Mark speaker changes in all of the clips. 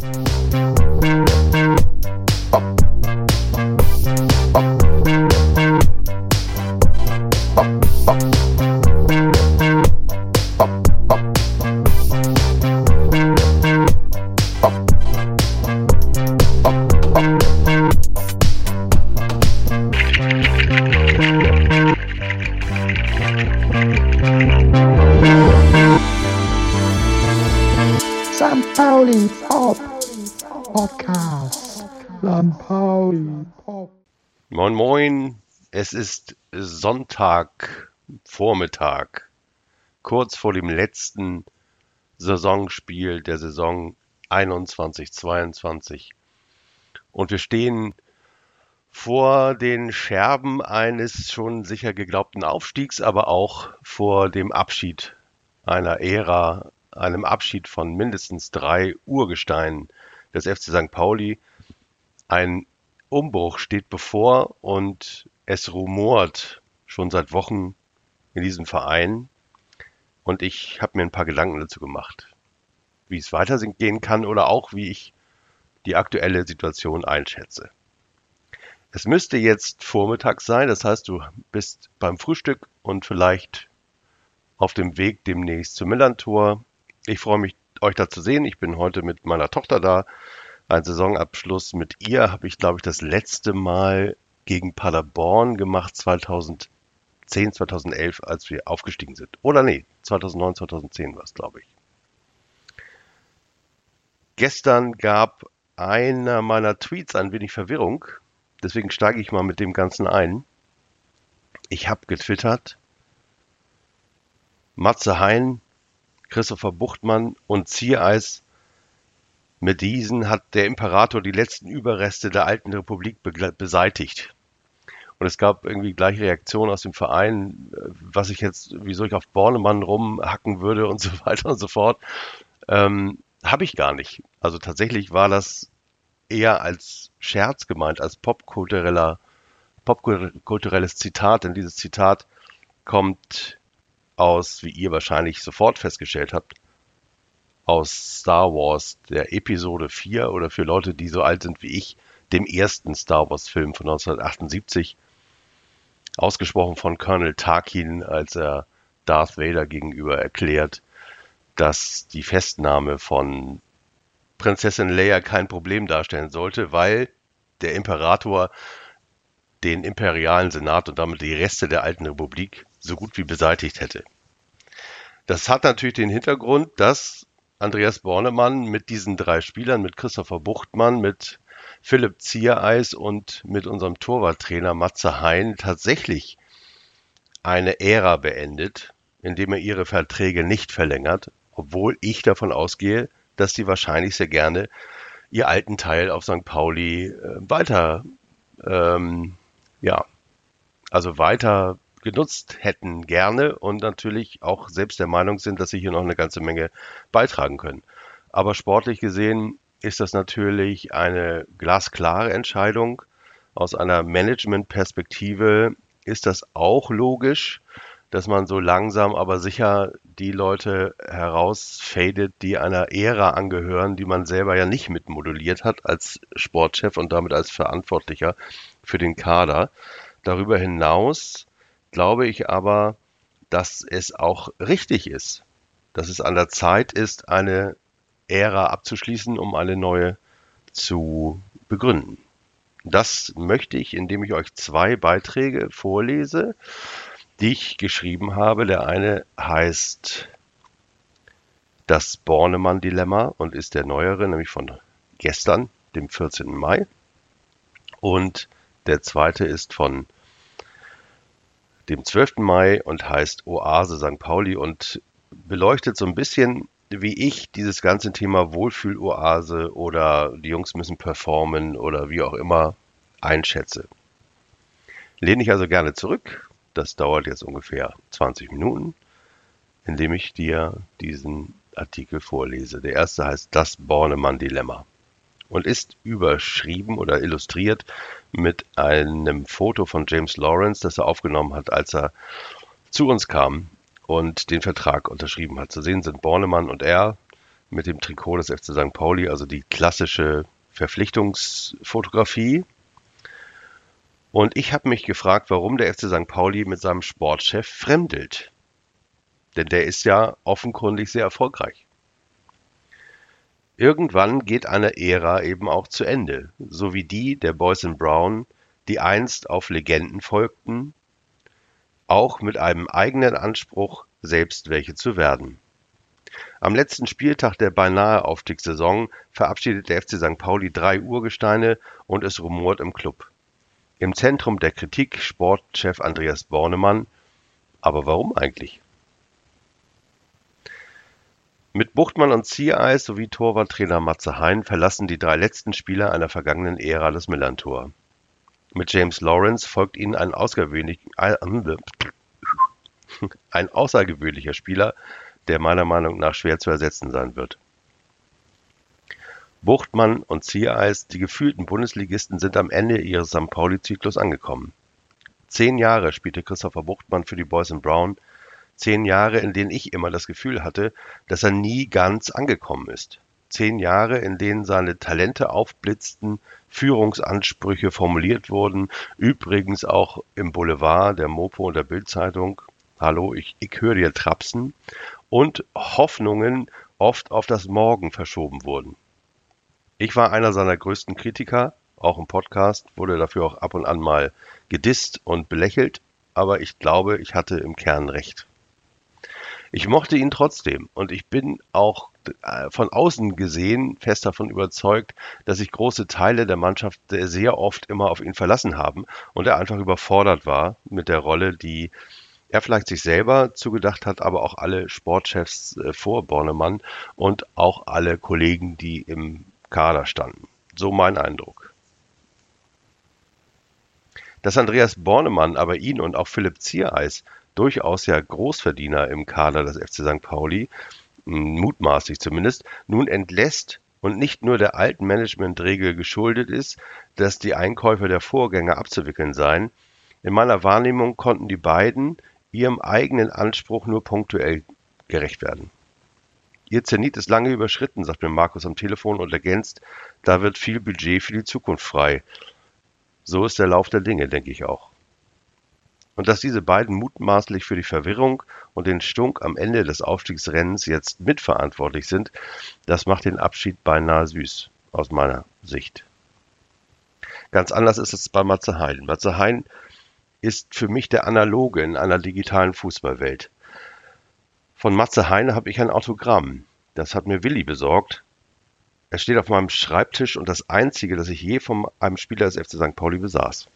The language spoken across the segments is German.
Speaker 1: St.
Speaker 2: es ist Sonntag, Vormittag, kurz vor dem letzten Saisonspiel der Saison 21-22. Und wir stehen vor den Scherben eines schon sicher geglaubten Aufstiegs, aber auch vor dem Abschied einer Ära, einem Abschied von mindestens drei Urgesteinen des FC St. Pauli. Ein Umbruch steht bevor und es rumort schon seit Wochen in diesem Verein. Und ich habe mir ein paar Gedanken dazu gemacht, wie es weitergehen kann oder auch wie ich die aktuelle Situation einschätze. Es müsste jetzt Vormittag sein, das heißt, du bist beim Frühstück und vielleicht auf dem Weg demnächst zum Millantor. Ich freue mich, euch da zu sehen. Ich bin heute mit meiner Tochter da. Ein Saisonabschluss mit ihr habe ich, glaube ich, das letzte Mal gegen Paderborn gemacht, 2010, 2011, als wir aufgestiegen sind. Oder nee, 2009, 2010 war es, glaube ich. Gestern gab einer meiner Tweets ein wenig Verwirrung. Deswegen steige ich mal mit dem Ganzen ein. Ich habe getwittert, Matze Hein, Christopher Buchtmann und Ziereis. Mit diesen hat der Imperator die letzten Überreste der alten Republik beseitigt. Und es gab irgendwie gleich Reaktionen aus dem Verein, was ich jetzt, wieso ich auf Bornemann rumhacken würde und so weiter und so fort. Ähm, habe ich gar nicht. Also tatsächlich war das eher als Scherz gemeint, als popkultureller, popkulturelles Zitat, denn dieses Zitat kommt aus, wie ihr wahrscheinlich sofort festgestellt habt, aus Star Wars, der Episode 4 oder für Leute, die so alt sind wie ich, dem ersten Star Wars Film von 1978, ausgesprochen von Colonel Tarkin, als er Darth Vader gegenüber erklärt, dass die Festnahme von Prinzessin Leia kein Problem darstellen sollte, weil der Imperator den imperialen Senat und damit die Reste der alten Republik so gut wie beseitigt hätte. Das hat natürlich den Hintergrund, dass Andreas Bornemann mit diesen drei Spielern, mit Christopher Buchtmann, mit Philipp Ziereis und mit unserem Torwarttrainer Matze Hein tatsächlich eine Ära beendet, indem er ihre Verträge nicht verlängert, obwohl ich davon ausgehe, dass sie wahrscheinlich sehr gerne ihr alten Teil auf St. Pauli äh, weiter, ähm, ja, also weiter genutzt hätten gerne und natürlich auch selbst der Meinung sind, dass sie hier noch eine ganze Menge beitragen können. Aber sportlich gesehen ist das natürlich eine glasklare Entscheidung. Aus einer Management-Perspektive ist das auch logisch, dass man so langsam aber sicher die Leute herausfadet, die einer Ära angehören, die man selber ja nicht mitmoduliert hat als Sportchef und damit als Verantwortlicher für den Kader. Darüber hinaus glaube ich aber, dass es auch richtig ist, dass es an der Zeit ist, eine Ära abzuschließen, um eine neue zu begründen. Das möchte ich, indem ich euch zwei Beiträge vorlese, die ich geschrieben habe. Der eine heißt Das Bornemann-Dilemma und ist der neuere, nämlich von gestern, dem 14. Mai. Und der zweite ist von dem 12. Mai und heißt Oase St. Pauli und beleuchtet so ein bisschen, wie ich dieses ganze Thema Wohlfühloase oder die Jungs müssen performen oder wie auch immer einschätze. Lehne ich also gerne zurück. Das dauert jetzt ungefähr 20 Minuten, indem ich dir diesen Artikel vorlese. Der erste heißt Das Bornemann-Dilemma und ist überschrieben oder illustriert mit einem Foto von James Lawrence, das er aufgenommen hat, als er zu uns kam und den Vertrag unterschrieben hat. Zu sehen sind Bornemann und er mit dem Trikot des FC St. Pauli, also die klassische Verpflichtungsfotografie. Und ich habe mich gefragt, warum der FC St. Pauli mit seinem Sportchef fremdelt. Denn der ist ja offenkundig sehr erfolgreich. Irgendwann geht eine Ära eben auch zu Ende, so wie die der Boys in Brown, die einst auf Legenden folgten, auch mit einem eigenen Anspruch, selbst welche zu werden. Am letzten Spieltag der beinahe Aufstiegssaison verabschiedet der FC St. Pauli drei Urgesteine und es rumort im Club. Im Zentrum der Kritik Sportchef Andreas Bornemann. Aber warum eigentlich? Mit Buchtmann und Ziereis sowie Torwarttrainer Matze Hein verlassen die drei letzten Spieler einer vergangenen Ära das Millantor. Mit James Lawrence folgt ihnen ein, ein außergewöhnlicher Spieler, der meiner Meinung nach schwer zu ersetzen sein wird. Buchtmann und Ziereis, die gefühlten Bundesligisten, sind am Ende ihres St. Pauli-Zyklus angekommen. Zehn Jahre spielte Christopher Buchtmann für die Boys in Brown, zehn Jahre, in denen ich immer das Gefühl hatte, dass er nie ganz angekommen ist. Zehn Jahre, in denen seine Talente aufblitzten, Führungsansprüche formuliert wurden, übrigens auch im Boulevard, der Mopo und der Bildzeitung. Hallo, ich, ich höre dir trapsen. Und Hoffnungen oft auf das Morgen verschoben wurden. Ich war einer seiner größten Kritiker, auch im Podcast, wurde dafür auch ab und an mal gedisst und belächelt, aber ich glaube, ich hatte im Kern recht. Ich mochte ihn trotzdem und ich bin auch von außen gesehen fest davon überzeugt, dass sich große Teile der Mannschaft sehr oft immer auf ihn verlassen haben und er einfach überfordert war mit der Rolle, die er vielleicht sich selber zugedacht hat, aber auch alle Sportchefs äh, vor Bornemann und auch alle Kollegen, die im Kader standen. So mein Eindruck. Dass Andreas Bornemann aber ihn und auch Philipp Ziereis durchaus ja Großverdiener im Kader des FC St. Pauli, mutmaßlich zumindest, nun entlässt und nicht nur der alten Managementregel geschuldet ist, dass die Einkäufe der Vorgänger abzuwickeln seien. In meiner Wahrnehmung konnten die beiden ihrem eigenen Anspruch nur punktuell gerecht werden. Ihr Zenit ist lange überschritten, sagt mir Markus am Telefon und ergänzt, da wird viel Budget für die Zukunft frei. So ist der Lauf der Dinge, denke ich auch. Und dass diese beiden mutmaßlich für die Verwirrung und den Stunk am Ende des Aufstiegsrennens jetzt mitverantwortlich sind, das macht den Abschied beinahe süß, aus meiner Sicht. Ganz anders ist es bei Matze Hein. Matze Hein ist für mich der Analoge in einer digitalen Fußballwelt. Von Matze Heine habe ich ein Autogramm. Das hat mir Willi besorgt. Es steht auf meinem Schreibtisch und das einzige, das ich je von einem Spieler des FC St. Pauli besaß.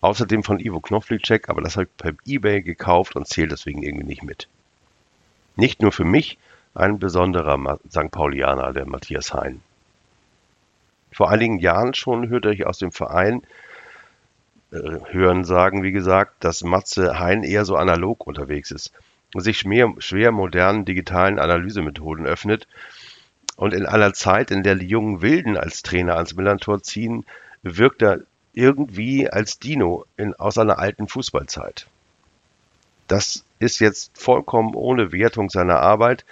Speaker 2: Außerdem von Ivo Knoflicek, aber das habe ich per Ebay gekauft und zählt deswegen irgendwie nicht mit. Nicht nur für mich ein besonderer St. Paulianer, der Matthias Hein. Vor einigen Jahren schon hörte ich aus dem Verein äh, hören sagen, wie gesagt, dass Matze Hein eher so analog unterwegs ist sich schwer, schwer modernen digitalen Analysemethoden öffnet. Und in einer Zeit, in der die jungen Wilden als Trainer ans Millantor ziehen, wirkt er irgendwie als Dino in, aus einer alten Fußballzeit. Das ist jetzt vollkommen ohne Wertung seiner Arbeit,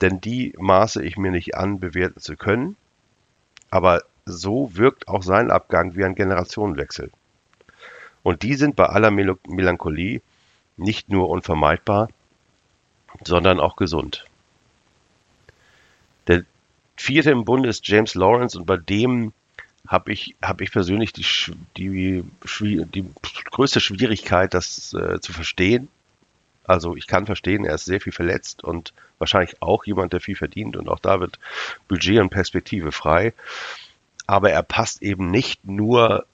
Speaker 2: denn die maße ich mir nicht an, bewerten zu können. Aber so wirkt auch sein Abgang wie ein Generationenwechsel. Und die sind bei aller Melancholie nicht nur unvermeidbar, sondern auch gesund. Der vierte im Bunde ist James Lawrence und bei dem habe ich, hab ich persönlich die, die, die größte Schwierigkeit, das äh, zu verstehen. Also ich kann verstehen, er ist sehr viel verletzt und wahrscheinlich auch jemand, der viel verdient und auch da wird Budget und Perspektive frei. Aber er passt eben nicht nur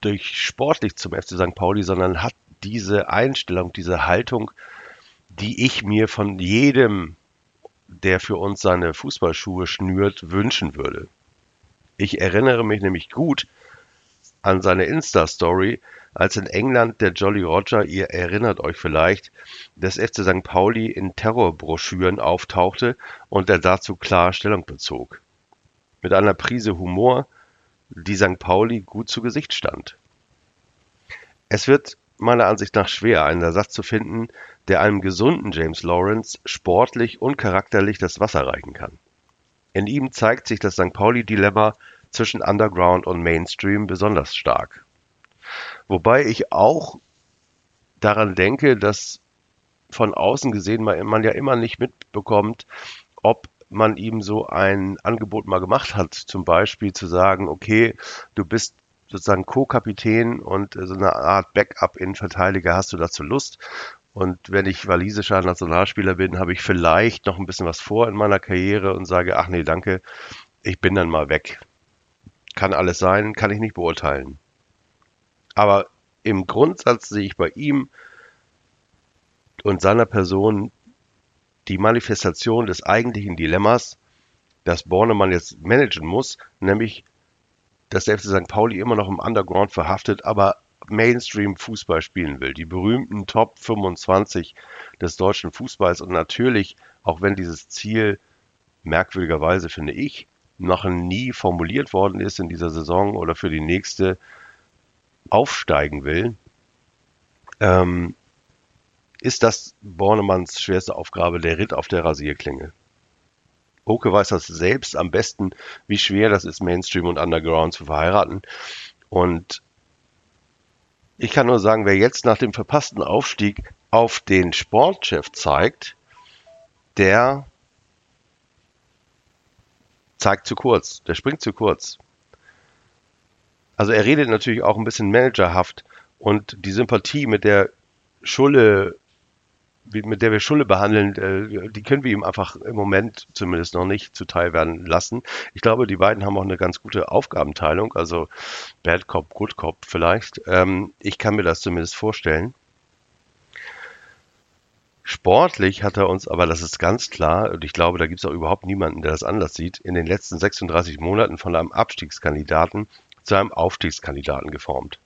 Speaker 2: durch sportlich zum FC St. Pauli, sondern hat diese Einstellung, diese Haltung, die ich mir von jedem, der für uns seine Fußballschuhe schnürt, wünschen würde. Ich erinnere mich nämlich gut an seine Insta-Story, als in England der Jolly Roger, ihr erinnert euch vielleicht, des FC St. Pauli in Terrorbroschüren auftauchte und er dazu klar Stellung bezog. Mit einer Prise Humor, die St. Pauli gut zu Gesicht stand. Es wird meiner Ansicht nach schwer, einen Ersatz zu finden, der einem gesunden James Lawrence sportlich und charakterlich das Wasser reichen kann. In ihm zeigt sich das St. Pauli-Dilemma zwischen Underground und Mainstream besonders stark. Wobei ich auch daran denke, dass von außen gesehen man, ja immer nicht mitbekommt, ob man ihm so ein Angebot mal gemacht hat. Zum Beispiel zu sagen, okay, du bist sozusagen Co-Kapitän und so eine Art Backup-Innenverteidiger, hast du dazu Lust? Und wenn ich walisischer Nationalspieler bin, habe ich vielleicht noch ein bisschen was vor in meiner Karriere und sage, ach nee, danke, ich bin dann mal weg. Kann alles sein, kann ich nicht beurteilen. Aber im Grundsatz sehe ich bei ihm und seiner Person die Manifestation des eigentlichen Dilemmas, das Bornemann jetzt managen muss, nämlich, dass FC St. Pauli immer noch im Underground verhaftet, aber Mainstream-Fußball spielen will. Die berühmten Top 25 des deutschen Fußballs und natürlich, auch wenn dieses Ziel merkwürdigerweise, finde ich, noch nie formuliert worden ist in dieser Saison oder für die nächste aufsteigen will, ähm, ist das Bornemanns schwerste Aufgabe der Ritt auf der Rasierklinge. Oke weiß das selbst am besten, wie schwer das ist, Mainstream und Underground zu verheiraten. Und ich kann nur sagen, wer jetzt nach dem verpassten Aufstieg auf den Sportchef zeigt, der zeigt zu kurz, der springt zu kurz. Also er redet natürlich auch ein bisschen managerhaft und die Sympathie, mit der Schulle mit der wir Schulle behandeln, äh, die können wir ihm einfach im Moment zumindest noch nicht zuteil werden lassen. Ich glaube, die beiden haben auch eine ganz gute Aufgabenteilung, also Bad Cop, Good Cop vielleicht. Ähm, ich kann mir das zumindest vorstellen. Sportlich hat er uns, aber das ist ganz klar, und ich glaube, da gibt es auch überhaupt niemanden, der das anders sieht, in den letzten 36 Monaten von einem Abstiegskandidaten zu einem Aufstiegskandidaten geformt.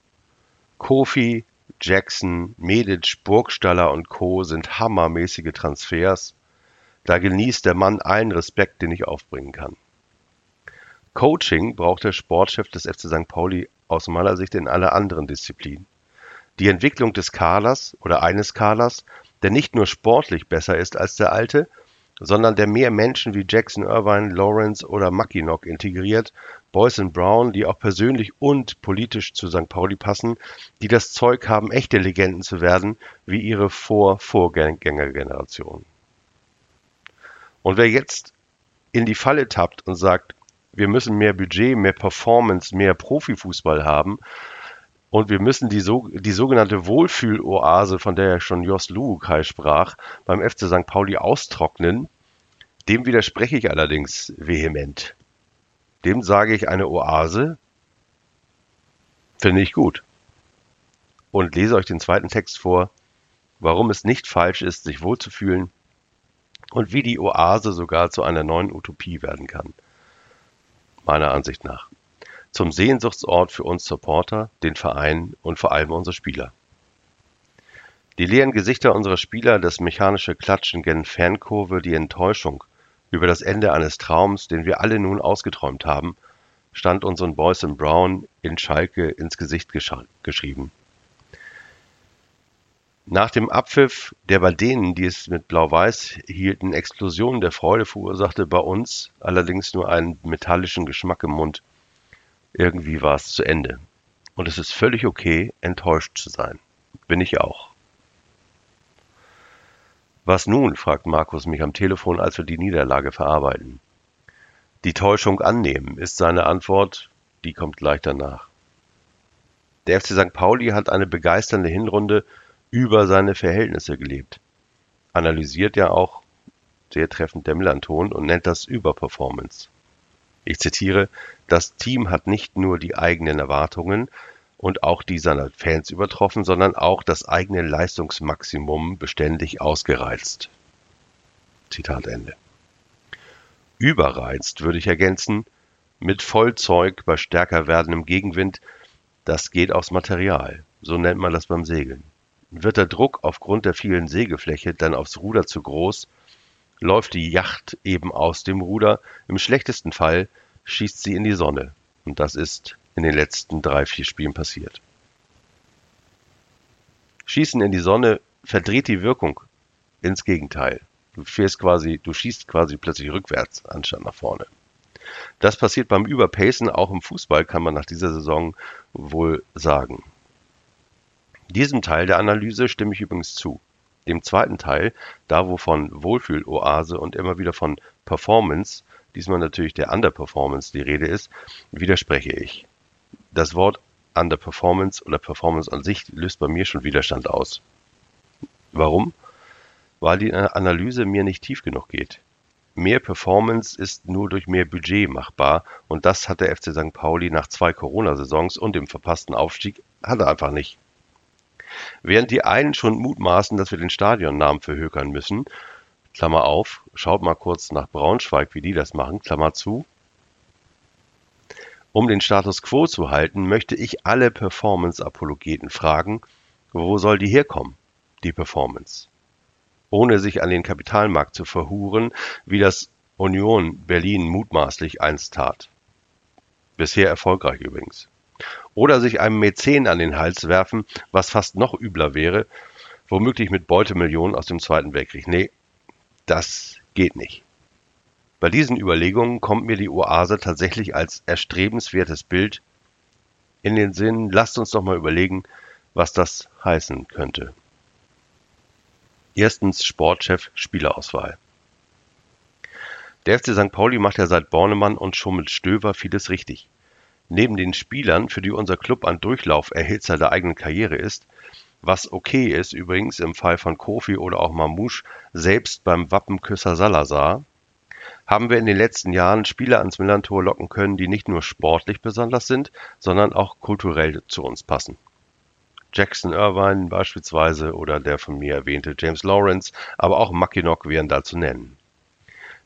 Speaker 2: Kofi, Jackson, Medic, Burgstaller und Co. sind hammermäßige Transfers. Da genießt der Mann allen Respekt, den ich aufbringen kann. Coaching braucht der Sportchef des FC St. Pauli aus meiner Sicht in aller anderen Disziplinen. Die Entwicklung des Kaders oder eines Kaders, der nicht nur sportlich besser ist als der alte, sondern der mehr Menschen wie Jackson Irvine, Lawrence oder Mackinock integriert, Boyce und Brown, die auch persönlich und politisch zu St. Pauli passen, die das Zeug haben, echte Legenden zu werden, wie ihre Vor-Vorgängergeneration. Und wer jetzt in die Falle tappt und sagt, wir müssen mehr Budget, mehr Performance, mehr Profifußball haben, und wir müssen die, so, die sogenannte Wohlfühloase, von der ja schon Jos Luukai sprach, beim FC St. Pauli austrocknen. Dem widerspreche ich allerdings vehement. Dem sage ich eine Oase, finde ich gut. Und lese euch den zweiten Text vor, warum es nicht falsch ist, sich wohlzufühlen und wie die Oase sogar zu einer neuen Utopie werden kann. Meiner Ansicht nach zum Sehnsuchtsort für uns Supporter, den Verein und vor allem unsere Spieler. Die leeren Gesichter unserer Spieler, das mechanische Klatschen gen Fankurve, die Enttäuschung über das Ende eines Traums, den wir alle nun ausgeträumt haben, stand unseren Boys in Brown in Schalke ins Gesicht geschrieben. Nach dem Abpfiff, der bei denen, die es mit Blau-Weiß hielten, Explosionen der Freude verursachte, bei uns allerdings nur einen metallischen Geschmack im Mund. Irgendwie war es zu Ende. Und es ist völlig okay, enttäuscht zu sein. Bin ich auch. Was nun? fragt Markus mich am Telefon, als wir die Niederlage verarbeiten. Die Täuschung annehmen, ist seine Antwort, die kommt gleich danach. Der FC St. Pauli hat eine begeisternde Hinrunde über seine Verhältnisse gelebt. Analysiert ja auch sehr treffend der Millanton und nennt das Überperformance. Ich zitiere, das Team hat nicht nur die eigenen Erwartungen und auch die seiner Fans übertroffen, sondern auch das eigene Leistungsmaximum beständig ausgereizt. Zitat Ende. Überreizt würde ich ergänzen, mit Vollzeug bei stärker werdendem Gegenwind, das geht aufs Material. So nennt man das beim Segeln. Wird der Druck aufgrund der vielen Sägefläche dann aufs Ruder zu groß, läuft die Yacht eben aus dem Ruder, im schlechtesten Fall schießt sie in die Sonne. Und das ist in den letzten drei, vier Spielen passiert. Schießen in die Sonne verdreht die Wirkung ins Gegenteil. Du fährst quasi, du schießt quasi plötzlich rückwärts anstatt nach vorne. Das passiert beim Überpacen auch im Fußball, kann man nach dieser Saison wohl sagen. Diesem Teil der Analyse stimme ich übrigens zu. Dem zweiten Teil, da wo von Wohlfühloase und immer wieder von Performance, diesmal natürlich der Underperformance die Rede ist, widerspreche ich. Das Wort Underperformance oder Performance an sich löst bei mir schon Widerstand aus. Warum? Weil die Analyse mir nicht tief genug geht. Mehr Performance ist nur durch mehr Budget machbar und das hat der FC St. Pauli nach zwei Corona-Saisons und dem verpassten Aufstieg hat er einfach nicht. Während die einen schon mutmaßen, dass wir den Stadionnamen verhökern müssen, Klammer auf, schaut mal kurz nach Braunschweig, wie die das machen, Klammer zu. Um den Status quo zu halten, möchte ich alle Performance-Apologeten fragen, wo soll die herkommen, die Performance? ohne sich an den Kapitalmarkt zu verhuren, wie das Union Berlin mutmaßlich einst tat. Bisher erfolgreich übrigens. Oder sich einem Mäzen an den Hals werfen, was fast noch übler wäre, womöglich mit Beutemillionen aus dem Zweiten Weltkrieg. Nee, das geht nicht. Bei diesen Überlegungen kommt mir die Oase tatsächlich als erstrebenswertes Bild in den Sinn. Lasst uns doch mal überlegen, was das heißen könnte. Erstens Sportchef Spielerauswahl. Der FC St. Pauli macht ja seit Bornemann und Schummel Stöver vieles richtig. Neben den Spielern, für die unser Club ein Durchlauferhitzer der eigenen Karriere ist, was okay ist übrigens im Fall von Kofi oder auch Mamouche, selbst beim Wappenküsser Salazar, haben wir in den letzten Jahren Spieler ans Millantor locken können, die nicht nur sportlich besonders sind, sondern auch kulturell zu uns passen. Jackson Irvine beispielsweise oder der von mir erwähnte James Lawrence, aber auch Mackinock wären da zu nennen.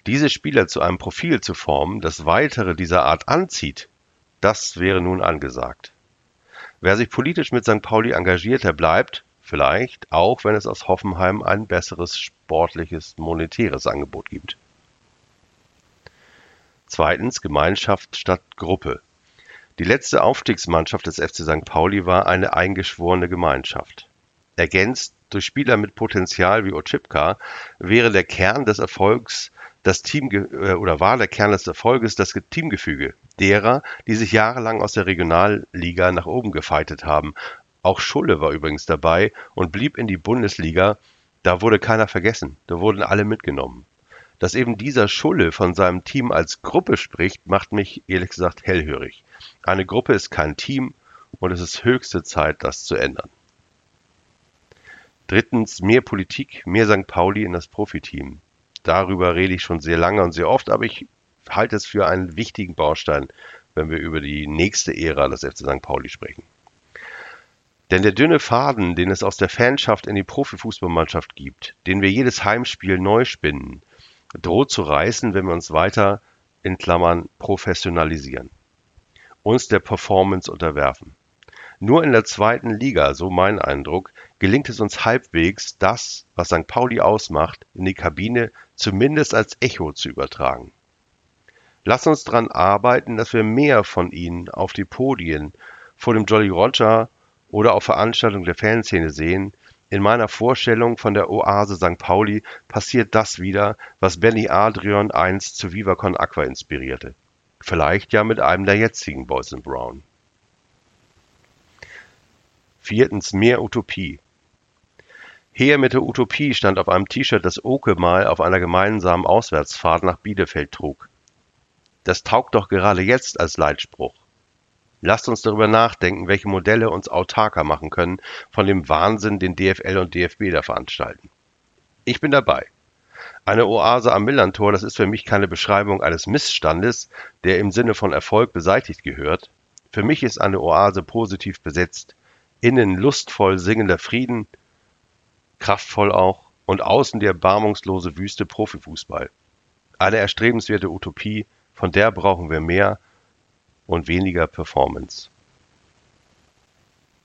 Speaker 2: Diese Spieler zu einem Profil zu formen, das weitere dieser Art anzieht, das wäre nun angesagt. Wer sich politisch mit St. Pauli engagiert, der bleibt, vielleicht, auch wenn es aus Hoffenheim ein besseres sportliches, monetäres Angebot gibt. Zweitens Gemeinschaft statt Gruppe. Die letzte Aufstiegsmannschaft des FC St. Pauli war eine eingeschworene Gemeinschaft. Ergänzt durch Spieler mit Potenzial wie Otschipka wäre der Kern des Erfolgs das Team äh, oder war der Kern des Erfolges das Teamgefüge derer, die sich jahrelang aus der Regionalliga nach oben gefeitet haben. Auch Schulle war übrigens dabei und blieb in die Bundesliga. Da wurde keiner vergessen. Da wurden alle mitgenommen. Dass eben dieser Schulle von seinem Team als Gruppe spricht, macht mich ehrlich gesagt hellhörig. Eine Gruppe ist kein Team und es ist höchste Zeit, das zu ändern. Drittens, mehr Politik, mehr St. Pauli in das Profiteam. Darüber rede ich schon sehr lange und sehr oft, aber ich halte es für einen wichtigen Baustein, wenn wir über die nächste Ära des FC St. Pauli sprechen. Denn der dünne Faden, den es aus der Fanschaft in die Profifußballmannschaft gibt, den wir jedes Heimspiel neu spinnen, droht zu reißen, wenn wir uns weiter in Klammern professionalisieren uns der Performance unterwerfen. Nur in der zweiten Liga, so mein Eindruck, gelingt es uns halbwegs, das, was St. Pauli ausmacht, in die Kabine zumindest als Echo zu übertragen. Lass uns daran arbeiten, dass wir mehr von ihnen auf die Podien, vor dem Jolly Roger oder auf Veranstaltungen der Fanszene sehen. In meiner Vorstellung von der Oase St. Pauli passiert das wieder, was Benny Adrian einst zu Viva Con Aqua inspirierte. Vielleicht ja mit einem der jetzigen Boys in Brown. Viertens mehr Utopie. Her mit der Utopie stand auf einem T-Shirt, das Oke mal auf einer gemeinsamen Auswärtsfahrt nach Bielefeld trug. Das taugt doch gerade jetzt als Leitspruch. Lasst uns darüber nachdenken, welche Modelle uns autarker machen können von dem Wahnsinn, den DFL und DFB da veranstalten. Ich bin dabei. Eine Oase am Millantor, das ist für mich keine Beschreibung eines Missstandes, der im Sinne von Erfolg beseitigt gehört. Für mich ist eine Oase positiv besetzt, innen lustvoll singender Frieden, kraftvoll auch, und außen die erbarmungslose Wüste Profifußball. Eine erstrebenswerte Utopie, von der brauchen wir mehr und weniger Performance.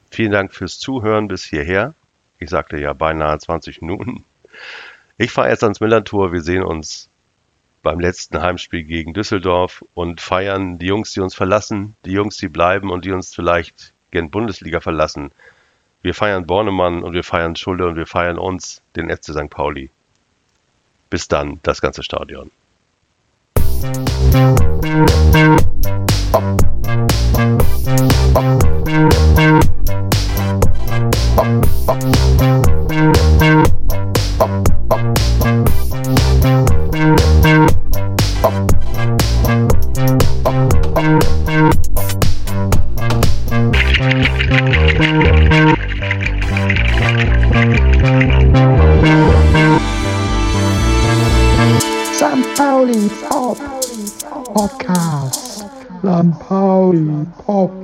Speaker 2: Vielen Dank fürs Zuhören bis hierher. Ich sagte ja beinahe 20 Minuten. Ich fahre jetzt ans Millantor. Wir sehen uns beim letzten Heimspiel gegen Düsseldorf und feiern die Jungs, die uns verlassen, die Jungs, die bleiben und die uns vielleicht gern Bundesliga verlassen, Wir feiern Bornemann und wir feiern Schulde und wir feiern uns, den FC St. Pauli. Bis dann, das ganze Stadion.
Speaker 1: St.